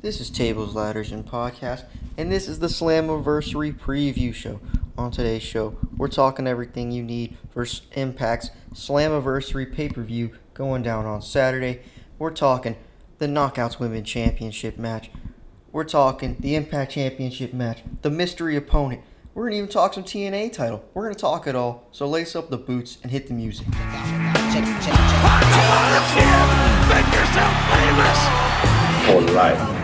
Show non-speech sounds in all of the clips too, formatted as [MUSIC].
This is Tables, Ladders, and Podcast, and this is the Slammiversary preview show. On today's show, we're talking everything you need for Impact's Slammiversary pay-per-view going down on Saturday. We're talking the Knockouts Women Championship match. We're talking the Impact Championship match, the mystery opponent. We're going to even talk some TNA title. We're going to talk it all. So lace up the boots and hit the music. Make yourself famous. For life.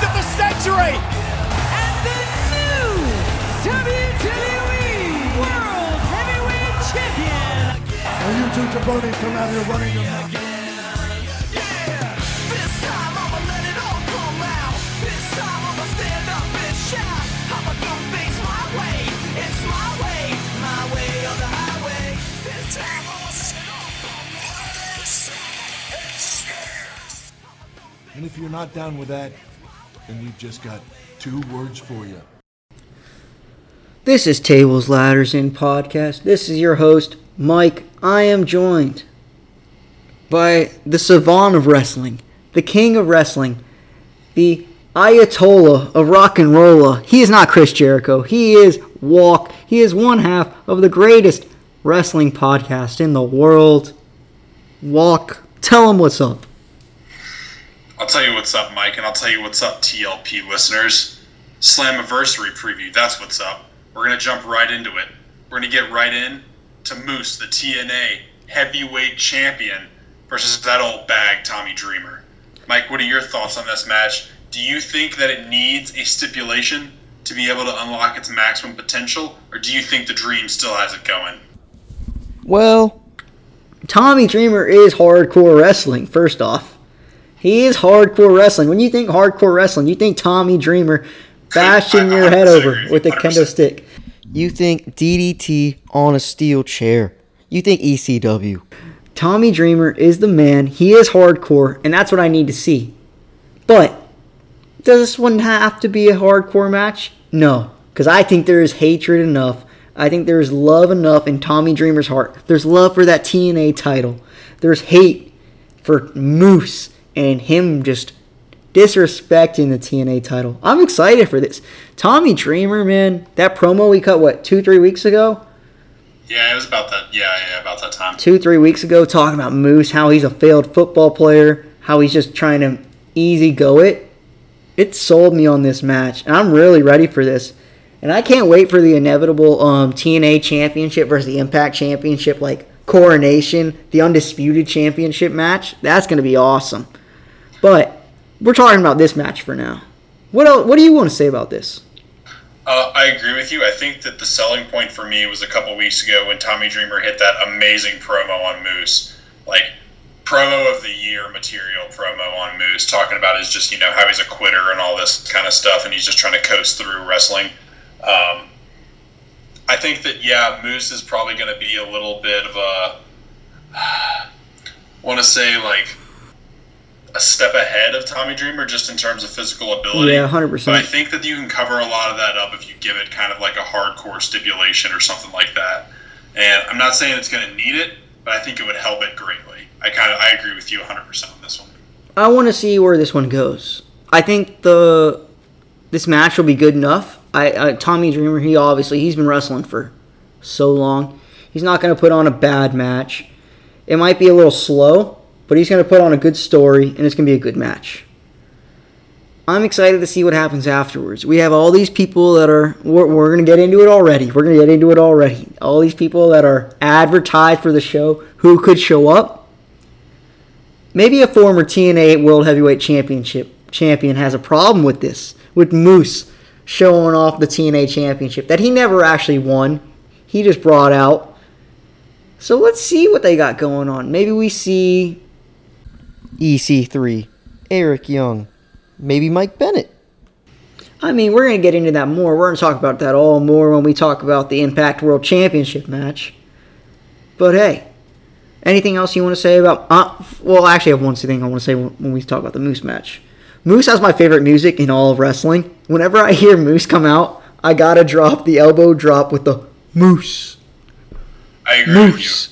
Of the century. And the new WWE World Heavyweight Champion. You two jabronis come out here running your mouth? This time I'ma let it all come out. This time I'ma stand up and shout. I'ma go things my way. It's my way, my way or the highway. This time I'ma set off on And if you're not down with that, then we've just got two words for you. This is Tables, Ladders, and Podcast. This is your host, Mike. I am joined by the savant of wrestling, the king of wrestling, the Ayatollah of rock and rolla. He is not Chris Jericho. He is Walk. He is one half of the greatest wrestling podcast in the world. Walk. Tell him what's up. I'll tell you what's up, Mike, and I'll tell you what's up, TLP listeners. Slammiversary preview, that's what's up. We're going to jump right into it. We're going to get right in to Moose, the TNA heavyweight champion, versus that old bag, Tommy Dreamer. Mike, what are your thoughts on this match? Do you think that it needs a stipulation to be able to unlock its maximum potential, or do you think the Dream still has it going? Well, Tommy Dreamer is hardcore wrestling, first off. He is hardcore wrestling. When you think hardcore wrestling, you think Tommy Dreamer bashing your head over with a kendo stick. You think DDT on a steel chair. You think ECW. Tommy Dreamer is the man. He is hardcore, and that's what I need to see. But does this one have to be a hardcore match? No, because I think there is hatred enough. I think there is love enough in Tommy Dreamer's heart. There's love for that TNA title. There's hate for Moose and him just disrespecting the TNA title. I'm excited for this. Tommy Dreamer, man, that promo we cut what two, three weeks ago. Yeah, it was about that. Yeah, yeah, about that time. Two, three weeks ago, talking about Moose, how he's a failed football player, how he's just trying to easy go it. It sold me on this match, and I'm really ready for this. And I can't wait for the inevitable um, TNA Championship versus the Impact Championship, like coronation, the undisputed championship match. That's going to be awesome. But we're talking about this match for now. What else, what do you want to say about this? Uh, I agree with you. I think that the selling point for me was a couple weeks ago when Tommy Dreamer hit that amazing promo on Moose. Like, promo of the year material promo on Moose, talking about his just, you know, how he's a quitter and all this kind of stuff, and he's just trying to coast through wrestling. Um, I think that, yeah, Moose is probably going to be a little bit of a, [SIGHS] want to say, like, a step ahead of Tommy Dreamer just in terms of physical ability. Yeah, 100%. But I think that you can cover a lot of that up if you give it kind of like a hardcore stipulation or something like that. And I'm not saying it's going to need it, but I think it would help it greatly. I kind of I agree with you 100% on this one. I want to see where this one goes. I think the this match will be good enough. I, I Tommy Dreamer, he obviously he's been wrestling for so long. He's not going to put on a bad match. It might be a little slow, but he's going to put on a good story and it's going to be a good match. I'm excited to see what happens afterwards. We have all these people that are, we're, we're going to get into it already. We're going to get into it already. All these people that are advertised for the show who could show up. Maybe a former TNA World Heavyweight Championship champion has a problem with this, with Moose showing off the TNA Championship that he never actually won. He just brought out. So let's see what they got going on. Maybe we see EC3, Eric Young, maybe Mike Bennett. I mean, we're going to get into that more. We're going to talk about that all more when we talk about the Impact World Championship match. But hey, anything else you want to say about? Uh, well, actually, I actually have one thing I want to say when when we talk about the Moose match. Moose has my favorite music in all of wrestling. Whenever I hear Moose come out, I gotta drop the elbow drop with the Moose. I agree Moose.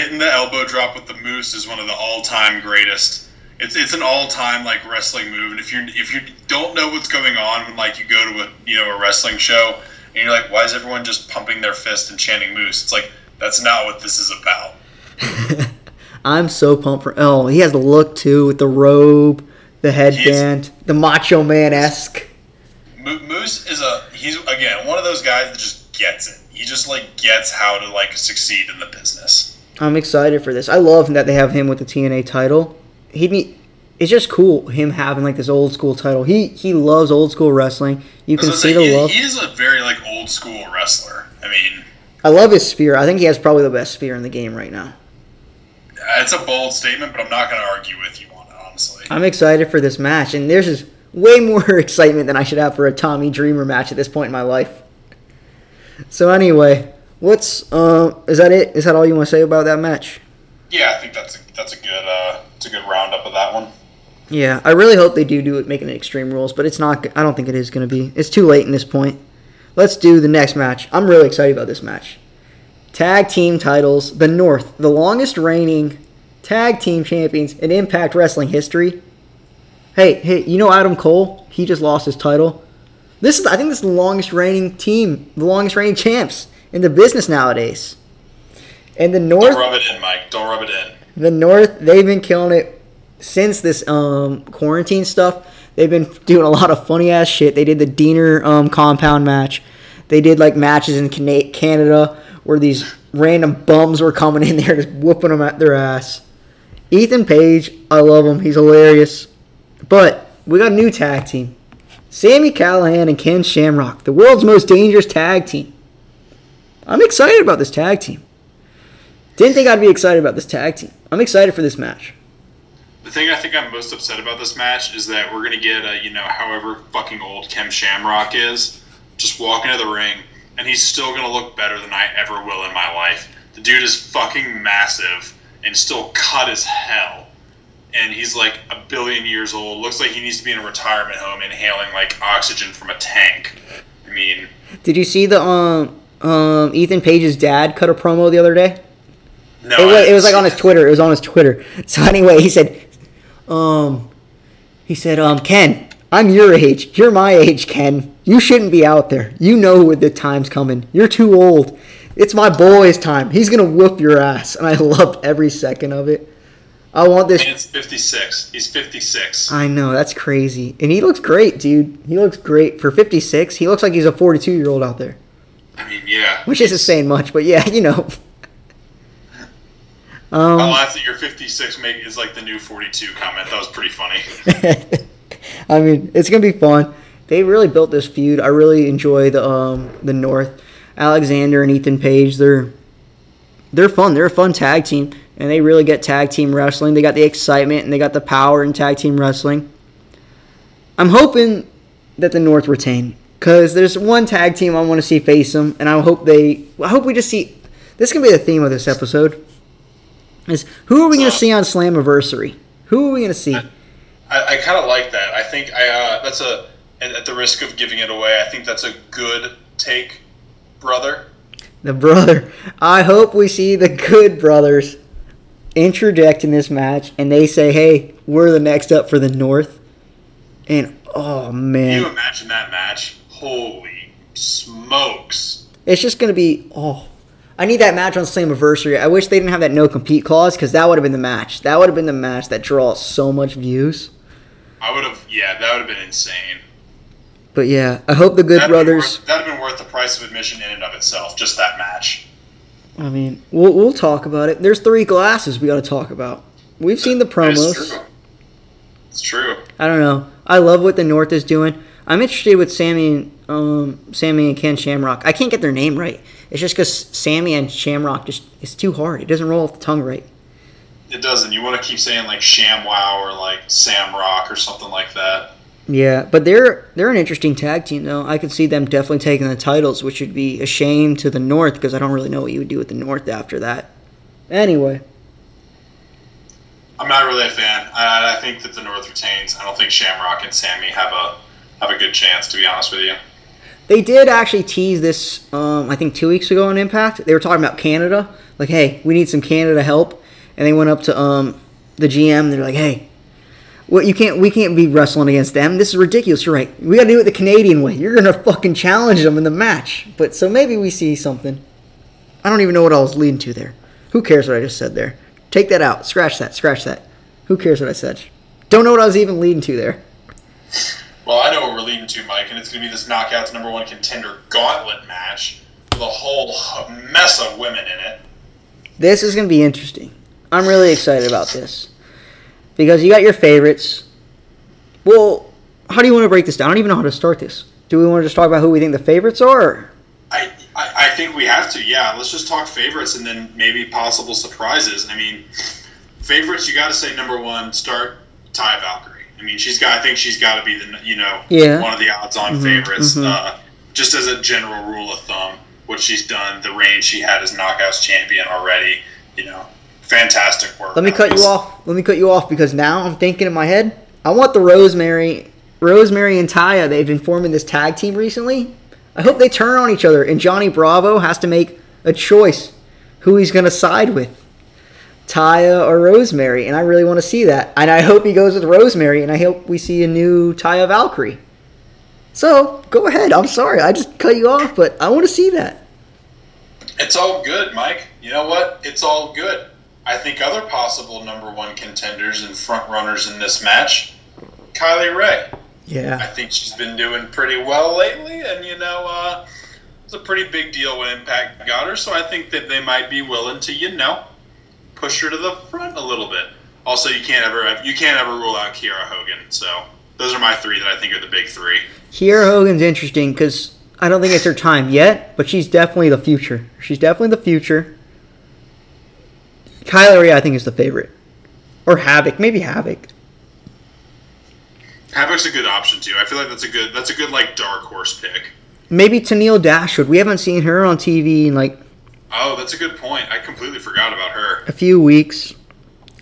Hitting the elbow drop with the moose is one of the all-time greatest. It's it's an all-time like wrestling move, and if you if you don't know what's going on when like you go to a you know a wrestling show and you're like, why is everyone just pumping their fist and chanting moose? It's like that's not what this is about. [LAUGHS] I'm so pumped for. Oh, he has the look too with the robe, the headband, the Macho Man esque. Moose is a he's again one of those guys that just gets it. He just like gets how to like succeed in the business. I'm excited for this. I love that they have him with the TNA title. He need. It's just cool him having like this old school title. He he loves old school wrestling. You can see the he, love. he is a very like old school wrestler. I mean, I love his spear. I think he has probably the best spear in the game right now. it's a bold statement, but I'm not going to argue with you on it, honestly. I'm excited for this match, and there's just way more [LAUGHS] excitement than I should have for a Tommy Dreamer match at this point in my life. So anyway, what's uh is that it? Is that all you want to say about that match? Yeah, I think that's a, that's a good uh, it's a good roundup of that one. Yeah, I really hope they do do it, making it Extreme Rules, but it's not. I don't think it is going to be. It's too late in this point. Let's do the next match. I'm really excited about this match. Tag team titles: The North, the longest reigning tag team champions in Impact Wrestling history. Hey, hey, you know Adam Cole? He just lost his title. This is, I think, this is the longest reigning team, the longest reigning champs in the business nowadays. And the North, Don't rub it in, Mike. Don't rub it in. the North, they've been killing it since this um, quarantine stuff. They've been doing a lot of funny ass shit. They did the Deaner um, compound match. They did like matches in Canada where these random bums were coming in there just whooping them at their ass. Ethan Page, I love him. He's hilarious. But we got a new tag team. Sami Callihan and Ken Shamrock, the world's most dangerous tag team. I'm excited about this tag team. Didn't think I'd be excited about this tag team. I'm excited for this match. The thing I think I'm most upset about this match is that we're gonna get a you know however fucking old Ken Shamrock is, just walk into the ring, and he's still gonna look better than I ever will in my life. The dude is fucking massive and still cut as hell, and he's like a billion years old. Looks like he needs to be in a retirement home inhaling like oxygen from a tank. I mean, Did you see the um um Ethan Page's dad cut a promo the other day? no, it was, it was like on his. Twitter. It was on his Twitter. [LAUGHS] So anyway, he said, um, he said, um, Ken, I'm your age. You're my age, Ken. You shouldn't be out there. You know when the time's coming. You're too old. It's my boy's time. He's gonna whoop your ass, and I [LAUGHS] loved every second of it. I want this. And it's 56. He's 56. I know that's crazy, and he looks great, dude. He looks great for 56. He looks like he's a 42 year old out there, I mean, yeah. which isn't saying much, but yeah, [LAUGHS] you know. I Um, laughed at your 56 make is like the new 42 comment. That was pretty funny. [LAUGHS] I mean, it's gonna be fun. They really built this feud. I really enjoy the um the North. Alexander and Ethan Page. They're they're fun. They're a fun tag team, and they really get tag team wrestling. They got the excitement and they got the power in tag team wrestling. I'm hoping that the North retain because there's one tag team I want to see face them, and I hope they. I hope we just see. This can be the theme of this episode. Is who are we going to see on Slammiversary? Who are we going to see? I, I kind of like that. I think I uh, that's a at at the risk of giving it away. I think that's a good take, brother. The brother. I hope we see the good brothers interject in this match and they say, hey, we're the next up for the North. And oh man, Can you imagine that match? Holy smokes! it's just going to be, oh. I need that match on Slammiversary. I wish they didn't have that no compete clause because that would have been the match. That would have been the match that draws so much views. I would have, yeah, that would have been insane. But yeah, I hope the good That'd brothers. worth- that'd have been worth the price of admission in and of itself. Just that match. I mean, we'll, we'll talk about it. There's three glasses we got to talk about. We've seen the It's promos. true. It's true. I don't know. I love what the North is doing. I'm interested with Sami and um, Sami and Ken Shamrock. I can't get their name right. It's just because Sami and Shamrock just it's too hard. It doesn't roll off the tongue right. It doesn't. You want to keep saying like ShamWow or like Sam Rock or something like that. Yeah, but they're they're an interesting tag team though. I could see them definitely taking the titles, which would be a shame to the North because I don't really know what you would do with the North after that. Anyway, I'm not really a fan. I, I think that the North retains. I don't think Shamrock and Sammy have a have a good chance. To be honest with you. they did actually tease this. Um, I think two weeks ago on Impact, they were talking about Canada. Like, hey, we need some Canada help, and they went up to um the GM. And they're like, hey. Well, you can't. We can't be wrestling against them. This is ridiculous. You're right. We got to do it the Canadian way. You're gonna fucking challenge them in the match. But so maybe we see something. I don't even know what I was leading to there. Who cares what I just said there? Take that out. Scratch that. Scratch that. Who cares what I said? Don't know what I was even leading to there. Well, I know what we're leading to, Mike, and it's going to be this knockouts number one contender gauntlet match with a whole mess of women in it. This is going to be interesting. I'm really excited about this because you got your favorites. Well, how do you want to break this down? I don't even know how to start this. Do we want to just talk about who we think the favorites are? I, I, I think we have to, yeah. Let's just talk favorites and then maybe possible surprises. I mean, favorites, you got to say number one, start Taya Valkyrie. I mean, she's got. I think she's got to be the you know Yeah. one of the odds-on Mhm, favorites. mhm. Uh, just as a general rule of thumb, what she's done, the reign she had as knockouts champion already, you know, fantastic work. Let me cut you off. Let me cut you off because now I'm thinking in my head. I want the Rosemary, Rosemary and Taya. They've been forming this tag team recently. I hope they turn on each other, and Johnny Bravo has to make a choice who he's going to side with, Taya or Rosemary. And I really want to see that. And I hope he goes with Rosemary, and I hope we see a new Taya Valkyrie. So go ahead. I'm sorry, I just cut you off, but I want to see that. It's all good, Mike. You know what? It's all good. I think other possible number one contenders and front runners in this match, Kylie Rae. Yeah. I think she's been doing pretty well lately, and you know, uh, it's a pretty big deal when Impact got her. So I think that they might be willing to, you know, push her to the front a little bit. Also, you can't ever you can't ever rule out Kiera Hogan. So those are my three that I think are the big three. Kiera Hogan's interesting because I don't think it's her time yet, but she's definitely the future. She's definitely the future. Kylie Rae, I think, is the favorite. Or Havok, maybe Havok. Havok's a good option too. I feel like that's a good that's a good like dark horse pick. Maybe Tenille Dashwood. We haven't seen her on TV in like Oh, that's a good point. I completely forgot about her. a few weeks.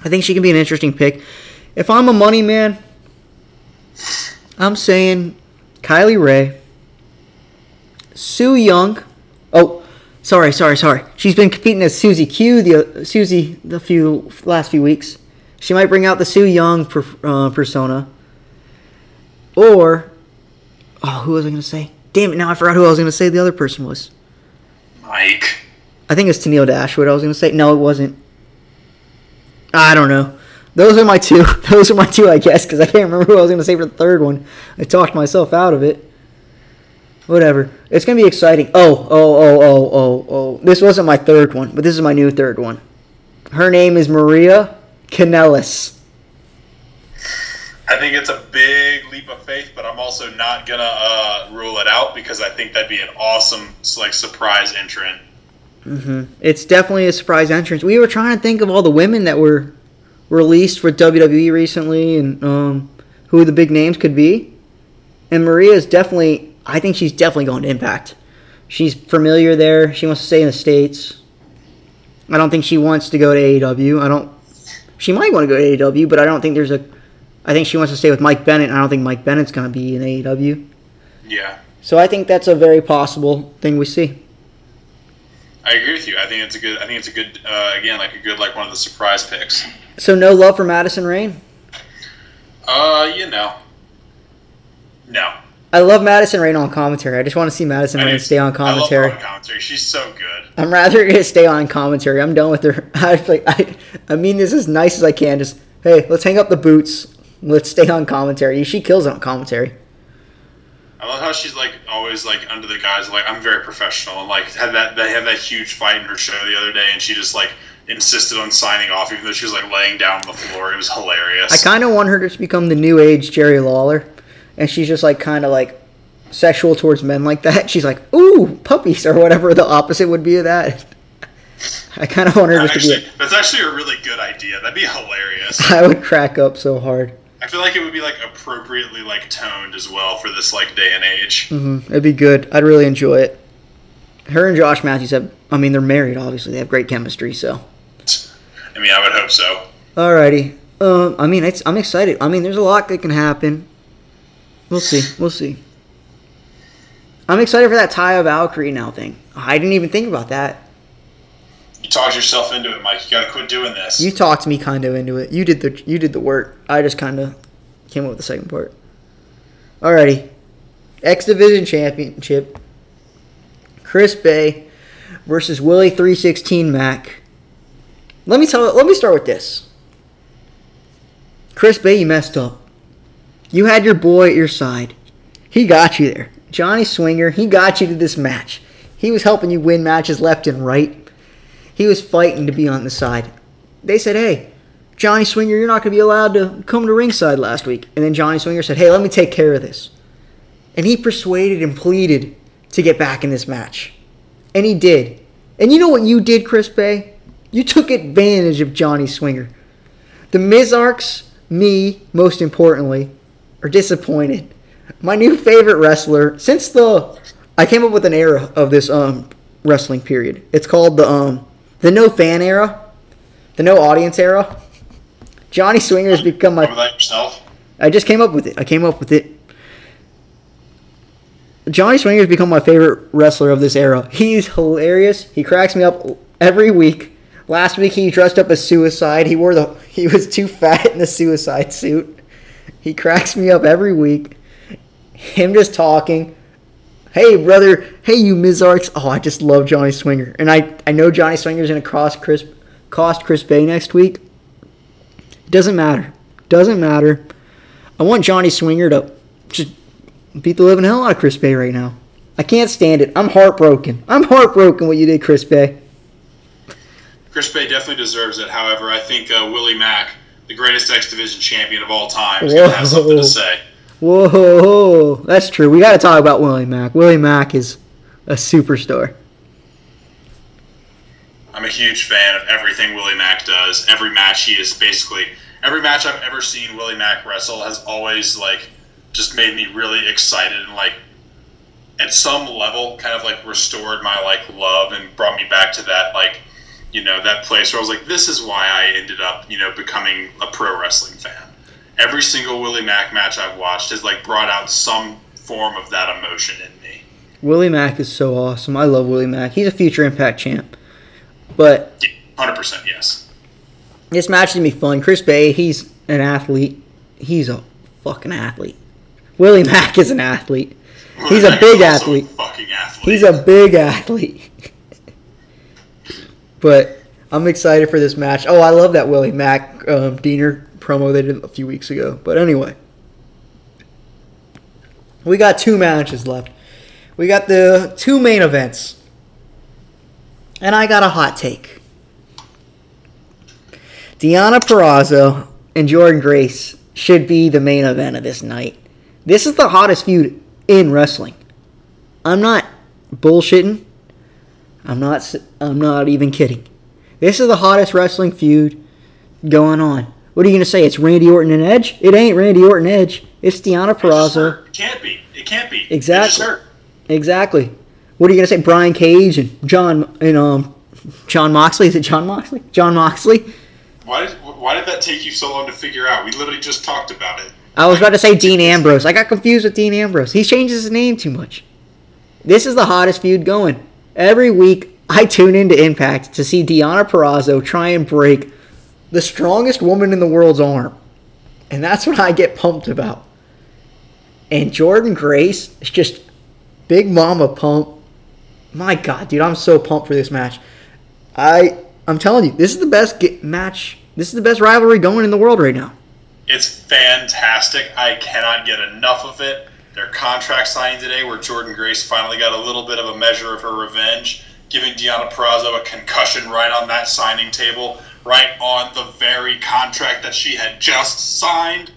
I think she can be an interesting pick. If I'm a money man, I'm saying Kylie Rae, Su Yung. Oh, sorry, sorry, sorry. She's been competing as Susie Q the Susie the few last few weeks. She might bring out the Su Yung per, uh, persona. Or, oh, who was I going to say? Damn it! Now I forgot who I was going to say. The other person was. Mike. I think it's Tenille Dashwood. I was going to say no, it wasn't. I don't know. Those are my two. [LAUGHS] Those are my two, I guess, because I can't remember who I was going to say for the third one. I talked myself out of it. Whatever. It's going to be exciting. Oh, oh, oh, oh, oh, oh. This wasn't my third one, but this is my new third one. Her name is Maria Kanellis. I think it's a big leap of faith, but I'm also not gonna uh, rule it out because I think that'd be an awesome like surprise entrant. Hmm It's definitely a surprise entrance. We were trying to think of all the women that were released for WWE recently and um, who the big names could be. And Maria is definitely, I think she's definitely going to Impact. She's familiar there. She wants to stay in the States. I don't think she wants to go to AEW. I don't. She might want to go to AEW, but I don't think there's a. I think she wants to stay with Mike Bennett. I don't think Mike Bennett's going to be in AEW. Yeah, So I think that's a very possible thing we see. I agree with you. I think it's a good. I think it's a good. Uh, again, like a good like one of the surprise picks. So no love for Madison Rayne. Uh, you know, no. I love Madison Rayne on commentary. I just want to see Madison I Rain stay on commentary. I love on commentary. She's so good. I'm rather gonna stay on commentary. I'm done with her. [LAUGHS] I like I, I mean this as nice as I can. Just hey, let's hang up the boots. Let's stay on commentary. She kills it on commentary. I love how she's like always like under the guise of like I'm very professional and like had that they had that huge fight in her show the other day and she just like insisted on signing off even though she was like laying down on the floor. It was hilarious. I kind of want her to become the new age Jerry Lawler, and she's just like kind of like sexual towards men like that. She's like, ooh, puppies or whatever the opposite would be of that. [LAUGHS] I kind of want her just to be. That's actually a really good idea. That'd be hilarious. [LAUGHS] I would crack up so hard. I feel like it would be like appropriately like toned as well for this like day and age. hmm It'd be good. I'd really enjoy it. Her and Josh Matthews have. I mean, they're married. Obviously, they have great chemistry. So, I mean, I would hope so. alrighty. Um, I mean, it's, I'm excited. I mean, there's a lot that can happen. We'll see. We'll see. I'm excited for that Taya Valkyrie now thing. I didn't even think about that. You talked yourself into it, Mike. You gotta quit doing this. You talked me kind of into it. You did the you did the work. I just kind of came up with the second part. Alrighty, X Division Championship. Chris Bey versus Willie three sixteen Mac. Let me tell. Let me start with this. Chris Bey, you messed up. You had your boy at your side. He got you there. Johnny Swinger, he got you to this match. He was helping you win matches left and right. He was fighting to be on the side. They said, hey, Johnny Swinger, you're not going to be allowed to come to ringside last week. And then Johnny Swinger said, hey, let me take care of this. And he persuaded and pleaded to get back in this match. And he did. And you know what you did, Chris Bey? You took advantage of Johnny Swinger. The Mizarks, me, most importantly, are disappointed. My new favorite wrestler since the I came up with an era of this um wrestling period. It's called the um the no fan era, the no audience era. Johnny Swinger has become my. that yourself? I just came up with it. I came up with it. Johnny Swinger has become my favorite wrestler of this era. He's hilarious. He cracks me up every week. Last week he dressed up as Suicide. He wore the he was too fat in the Suicide suit. He cracks me up every week. Him just talking. Hey brother, hey you Mizarks. Oh, I just love Johnny Swinger, and I I know Johnny Swinger's gonna cost Chris cost Chris Bey next week. It doesn't matter. Doesn't matter. I want Johnny Swinger to just beat the living hell out of Chris Bey right now. I can't stand it. I'm heartbroken. I'm heartbroken what you did, Chris Bey. Chris Bey definitely deserves it. However, I think uh, Willie Mack, the greatest X Division champion of all time, is going to have something to say. Whoa, that's true. We got to talk about Willie Mack. Willie Mack is a superstar. I'm a huge fan of everything Willie Mack does. Every match he is basically every match I've ever seen Willie Mack wrestle has always like just made me really excited and like at some level kind of like restored my like love and brought me back to that like you know that place where I was like this is why I ended up you know becoming a pro wrestling fan. Every single Willie Mack match I've watched has like brought out some form of that emotion in me. Willie Mack is so awesome. I love Willie Mack. He's a future Impact champ. But Hundred percent yes. this match is gonna be fun. Chris Bey, he's an athlete. He's a fucking athlete. Willie Mack is an athlete. He's a big athlete. a fucking athlete. He's a big athlete. [LAUGHS] but I'm excited for this match. Oh, I love that Willie Mack um, Deaner promo they did a few weeks ago. But anyway, we got two matches left. We got the two main events. And I got a hot take. Deonna Purrazzo and Jordynne Grace should be the main event of this night. This is the hottest feud in wrestling. I'm not bullshitting. I'm not. I'm not even kidding. This is the hottest wrestling feud going on. What are you gonna say? It's Randy Orton and Edge? It ain't Randy Orton and Edge. It's Deonna Purrazzo. It can't be. It can't be. Exactly. Exactly. What are you gonna say? Brian Cage and John and um John Moxley. Is it John Moxley? John Moxley. Why did Why did that take you so long to figure out? We literally just talked about it. I was about to say Dean Ambrose. I got confused with Dean Ambrose. He changes his name too much. This is the hottest feud going. Every week, I tune into Impact to see Deonna Purrazzo try and break the strongest woman in the world's arm. And that's what I get pumped about. And Jordynne Grace is just big mama pump. My God, dude, I'm so pumped for this match. I I'm telling you, this is the best match. This is the best rivalry going in the world right now. It's fantastic. I cannot get enough of it. Their contract signing today, where Jordan Grace finally got a little bit of a measure of her revenge, giving Deonna Purrazzo a concussion right on that signing table, right on the very contract that she had just signed.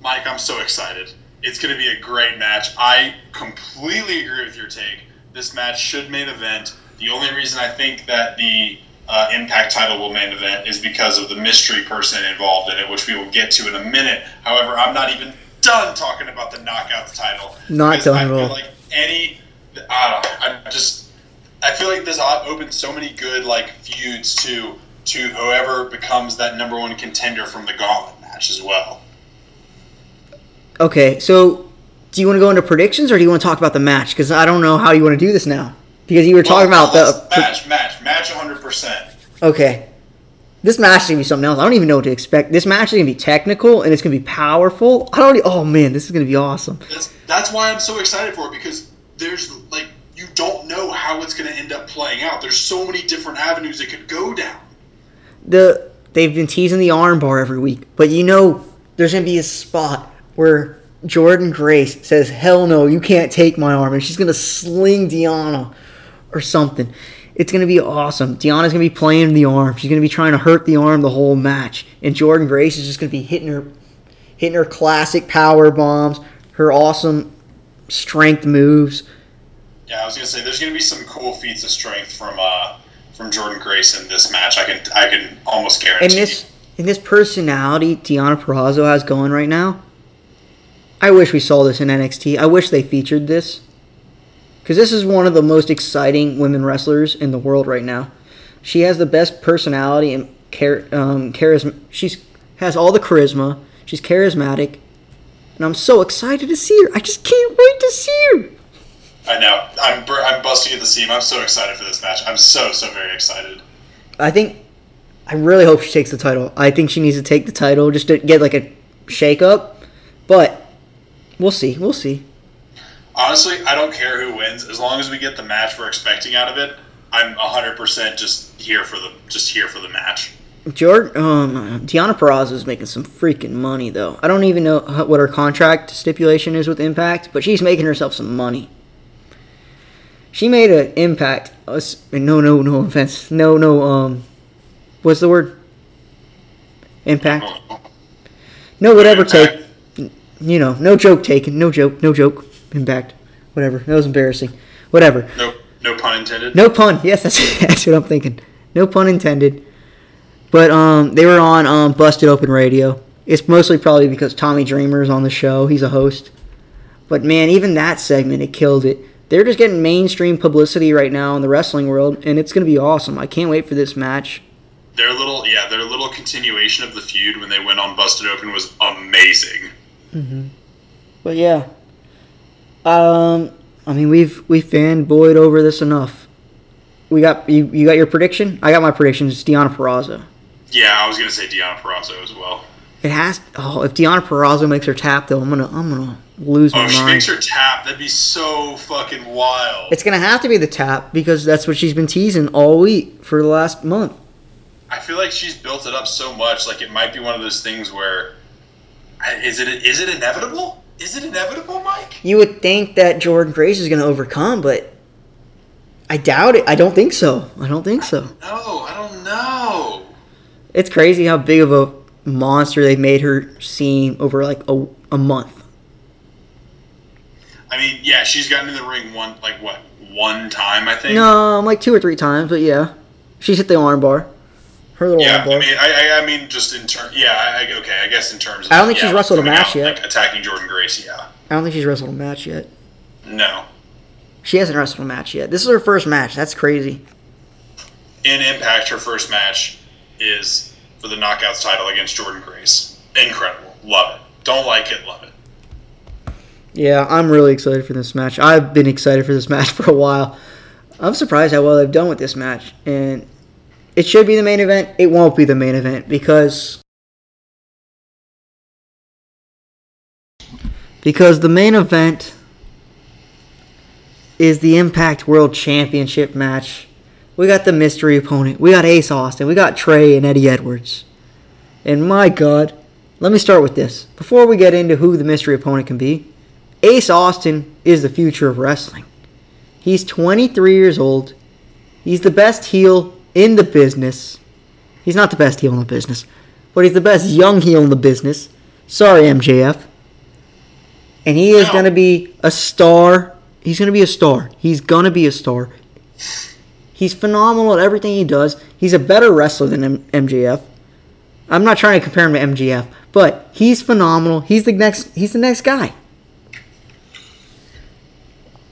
Mike, I'm so excited. It's going to be a great match. I completely agree with your take. This match should main event. The only reason I think that the uh, Impact title will main event is because of the mystery person involved in it, which we will get to in a minute. However, I'm not even done talking about the Knockouts title. Not done I at feel all. Like any, I don't know. I just, I feel like this opens so many good like feuds to to whoever becomes that number one contender from the Gauntlet match as well. Okay, so do you want to go into predictions or do you want to talk about the match? Because I don't know how you want to do this now. Because you were talking about the. match, match, match, 100. percent Okay. This match is gonna be something else. I don't even know what to expect. This match is gonna be technical and it's gonna be powerful. I don't. Oh man, this is gonna be awesome. That's that's why I'm so excited for it because there's like you don't know how it's going to end up playing out. There's so many different avenues it could go down. The they've been teasing the armbar every week, but you know there's gonna be a spot where Jordynne Grace says, "Hell no, you can't take my arm," and she's gonna sling Deonna or something. It's gonna be awesome. Deonna's gonna be playing the arm. She's gonna be trying to hurt the arm the whole match, and Jordynne Grace is just gonna be hitting her, hitting her classic power bombs, her awesome strength moves. Yeah, I was gonna say there's gonna be some cool feats of strength from uh from Jordynne Grace in this match. I can I can almost guarantee. And this and this personality Deonna Purrazzo has going right now. I wish we saw this in NXT. I wish they featured this. Because this is one of the most exciting women wrestlers in the world right now. She has the best personality and char- um, charisma. She's has all the charisma. She's charismatic, and I'm so excited to see her. I just can't wait to see her. I know I'm bur- I'm busting at the seam. I'm so excited for this match. I'm so so very excited. I think I really hope she takes the title. I think she needs to take the title just to get like a shake up. But we'll see. We'll see. Honestly, I don't care who wins as long as we get the match we're expecting out of it. I'm 100% just here for the just here for the match. Jordynne, um, Deonna Purrazzo is making some freaking money though. I don't even know what her contract stipulation is with Impact, but she's making herself some money. She made an Impact. uh, No, no, no offense. No, no. Um, what's the word? Impact. No, whatever. Take. You know, no joke taken. No joke. No joke. Impact. Whatever. That was embarrassing. Whatever. No no pun intended. No pun. Yes, [LAUGHS] that's, that's what I'm thinking. No pun intended. But um, they were on um, Busted Open Radio. It's mostly probably because Tommy Dreamer is on the show. He's a host. But man, even that segment, it killed it. They're just getting mainstream publicity right now in the wrestling world, and it's going to be awesome. I can't wait for this match. Their little yeah, their little continuation of the feud when they went on Busted Open was amazing. Mhm. But yeah, um, I mean we've we fanboyed over this enough. We got you. You got your prediction. I got my prediction. It's Deonna Purrazzo. Yeah, I was gonna say Deonna Purrazzo as well. It has. Oh, if Deonna Purrazzo makes her tap, though, I'm gonna, I'm gonna lose Oh, my she mind. makes her tap, that'd be so fucking wild. It's gonna have to be the tap because that's what she's been teasing all week for the last month. I feel like she's built it up so much, like it might be one of those things where, is it, is it inevitable? Is it inevitable, Mike? You would think that Jordynne Grace is gonna overcome, but I doubt it. I don't think so. I don't think so. No, I don't know. It's crazy how big of a monster they've made her seem over like a, a month. I mean, yeah, she's gotten in the ring one like what one time I think. No, like two or three times, but yeah, she's hit the armbar. Her little Yeah, armbar. I mean, I, I, I mean, just in terms. Yeah, I, I- okay, I guess in terms. of... I don't think yeah, she's wrestled a match out, yet. Like attacking Jordynne Grace, yeah. I don't think she's wrestled a match yet. No. She hasn't wrestled a match yet. This is her first match. That's crazy. In Impact, her first match is for the Knockouts title against Jordynne Grace. Incredible. Love it. Don't like it, love it. Yeah, I'm really excited for this match. I've been excited for this match [LAUGHS] for a while. I'm surprised how well they've done with this match. And it should be the main event. It won't be the main event because because the main event is the Impact World Championship match. We got the mystery opponent. We got Ace Austin. We got Trey and Eddie Edwards. And my God, let me start with this. Before we get into who the mystery opponent can be, Ace Austin is the future of wrestling. He's 23 years old. He's the best heel in the business. He's not the best heel in the business, but he's the best young heel in the business. Sorry, MJF. And he is going to be a star. He's going to be a star. He's going to be a star. He's phenomenal at everything he does. He's a better wrestler than M- MJF. I'm not trying to compare him to MJF, but he's phenomenal. He's the next. He's the next guy.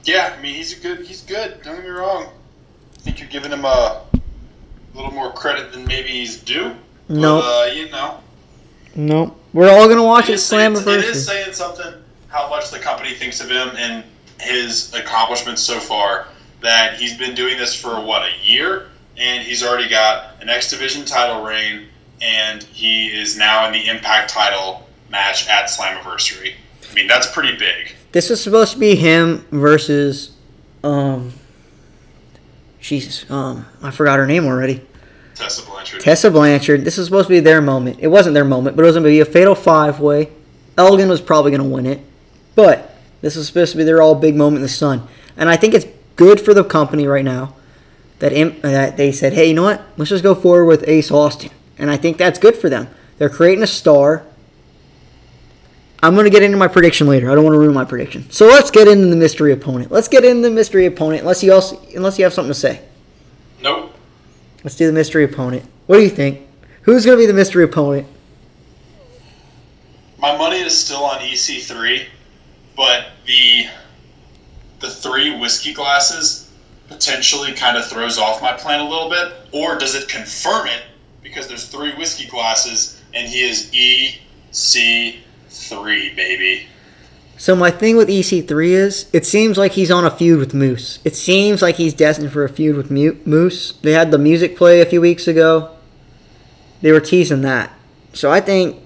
Yeah, I mean he's a good. He's good. Don't get me wrong. I think you're giving him a little more credit than maybe he's due. Nope. Uh, you know, No, we're all gonna watch it it saying, it is Slammiversary. saying something how much the company thinks of him and his accomplishments so far. That he's been doing this for what a year, and he's already got an X Division title reign, and he is now in the Impact title match at Slammiversary. I mean that's pretty big. This was supposed to be him versus, um, Jesus, um, I forgot her name already. Tessa Blanchard. Tessa Blanchard. This was supposed to be their moment. It wasn't their moment, but it was going to be a fatal five way. Elgin was probably going to win it, but this was supposed to be their all big moment in the sun. And I think it's good for the company right now that im- uh, that they said, hey, you know what? Let's just go forward with Ace Austin. And I think that's good for them. They're creating a star. I'm going to get into my prediction later. I don't want to ruin my prediction. So let's get into the mystery opponent. Let's get into the mystery opponent. Unless you also, unless you have something to say. Nope. Let's do the mystery opponent. What do you think? Who's going to be the mystery opponent? My money is still on EC3, but the the three whiskey glasses potentially kind of throws off my plan a little bit, or does it confirm it because there's three whiskey glasses and he is EC3, baby. So my thing with EC3 is, it seems like he's on a feud with Moose. It seems like he's destined for a feud with Moose. They had the music play a few weeks ago. They were teasing that. So I think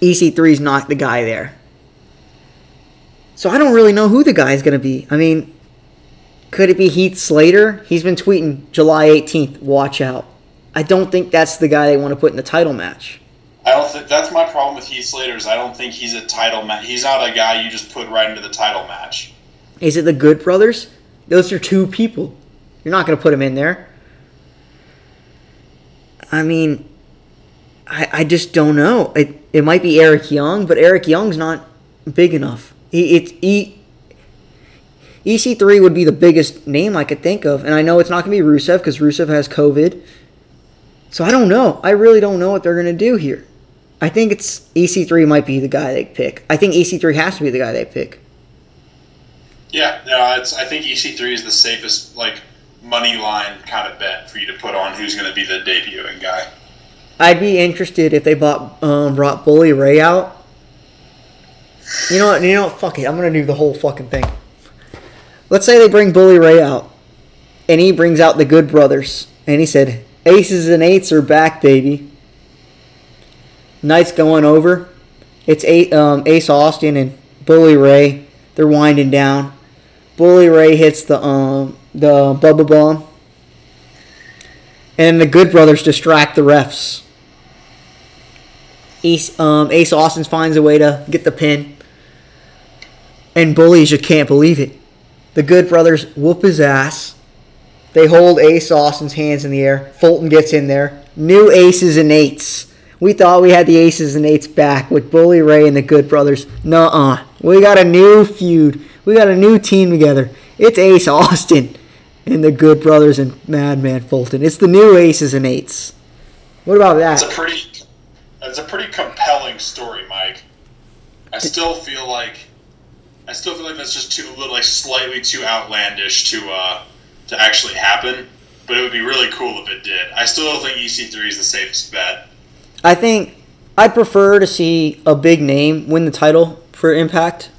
EC3 is not the guy there. So I don't really know who the guy is going to be. I mean, could it be Heath Slater? He's been tweeting July 18th, watch out. I don't think that's the guy they want to put in the title match. I don't think that's my problem with Heath Slater. Is I don't think he's a title match. He's not a guy you just put right into the title match. Is it the Good Brothers? Those are two people. You're not going to put him in there. I mean, I, I just don't know. It, it might be Eric Young, but Eric Young's not big enough. He, it's e, EC3 would be the biggest name I could think of, and I know it's not going to be Rusev because Rusev has COVID. So I don't know. I really don't know what they're going to do here. I think it's EC3 might be the guy they pick. I think EC3 has to be the guy they pick. Yeah, no, it's. I think EC3 is the safest like money line kind of bet for you to put on who's going to be the debuting guy. I'd be interested if they bought um, brought Bully Ray out. You know what? You know what? Fuck it. I'm gonna do the whole fucking thing. Let's say they bring Bully Ray out, and he brings out the Good Brothers, and he said, "Aces and eights are back, baby." Night's going over. It's eight, um, Ace Austin and Bully Ray. They're winding down. Bully Ray hits the um the Bubba Bomb, and the Good Brothers distract the refs. Um, Ace Austin finds a way to get the pin. And bullies just can't believe it. The Good Brothers whoop his ass. They hold Ace Austin's hands in the air. Fulton gets in there. New aces and eights. We thought we had the aces and eights back with Bully Ray and the Good Brothers. Nuh-uh. We got a new feud. We got a new team together. It's Ace Austin and the Good Brothers and Madman Fulton. It's the new aces and eights. What about that? It's a pretty. It's a pretty compelling story, Mike. I still feel like. I still feel like that's just too little, like slightly too outlandish to uh, to actually happen. But it would be really cool if it did. I still don't think EC3 is the safest bet. I think I'd prefer to see a big name win the title for Impact,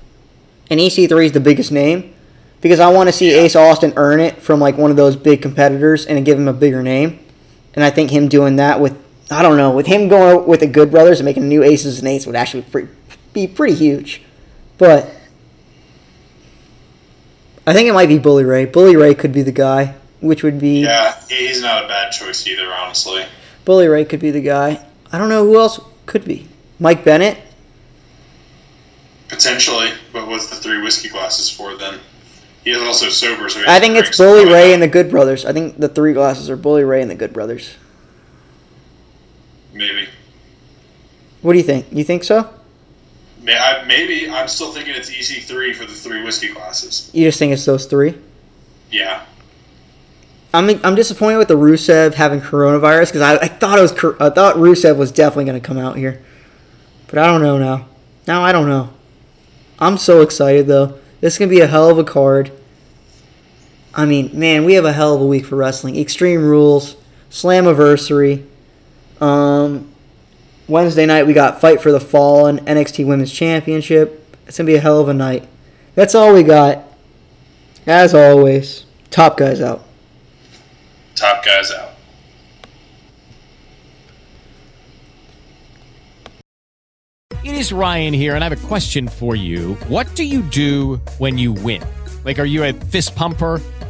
and EC3 is the biggest name because I want to see Ace Austin earn it from like one of those big competitors and give him a bigger name. And I think him doing that with I don't know with him going with the Good Brothers and making new Aces and Eights would actually be pretty huge. But I think it might be Bully Ray. Bully Ray could be the guy, which would be Yeah, he's not a bad choice either, honestly. Bully Ray could be the guy. I don't know who else could be. Mike Bennett. Potentially, but what's the three whiskey glasses for then? He is also sober, so he I think it's Bully. Ray and the Good Brothers. I think the three glasses are Bully Ray and the Good Brothers. Maybe. What do you think? You think so? Maybe. I'm still thinking it's EC3 for the three whiskey glasses. You just think it's those three? Yeah. I'm I'm disappointed with the Rusev having coronavirus because I, I thought it was I thought Rusev was definitely going to come out here, but I don't know now. Now I don't know. I'm so excited though. This is gonna be a hell of a card. I mean, man, we have a hell of a week for wrestling. Extreme Rules, Slammiversary. Um, Wednesday night we got Fight for the Fallen, NXT Women's Championship. It's gonna be a hell of a night. That's all we got. As always, top guys out. Top guys out. It is Ryan here, and I have a question for you. What do you do when you win? Like, are you a fist pumper?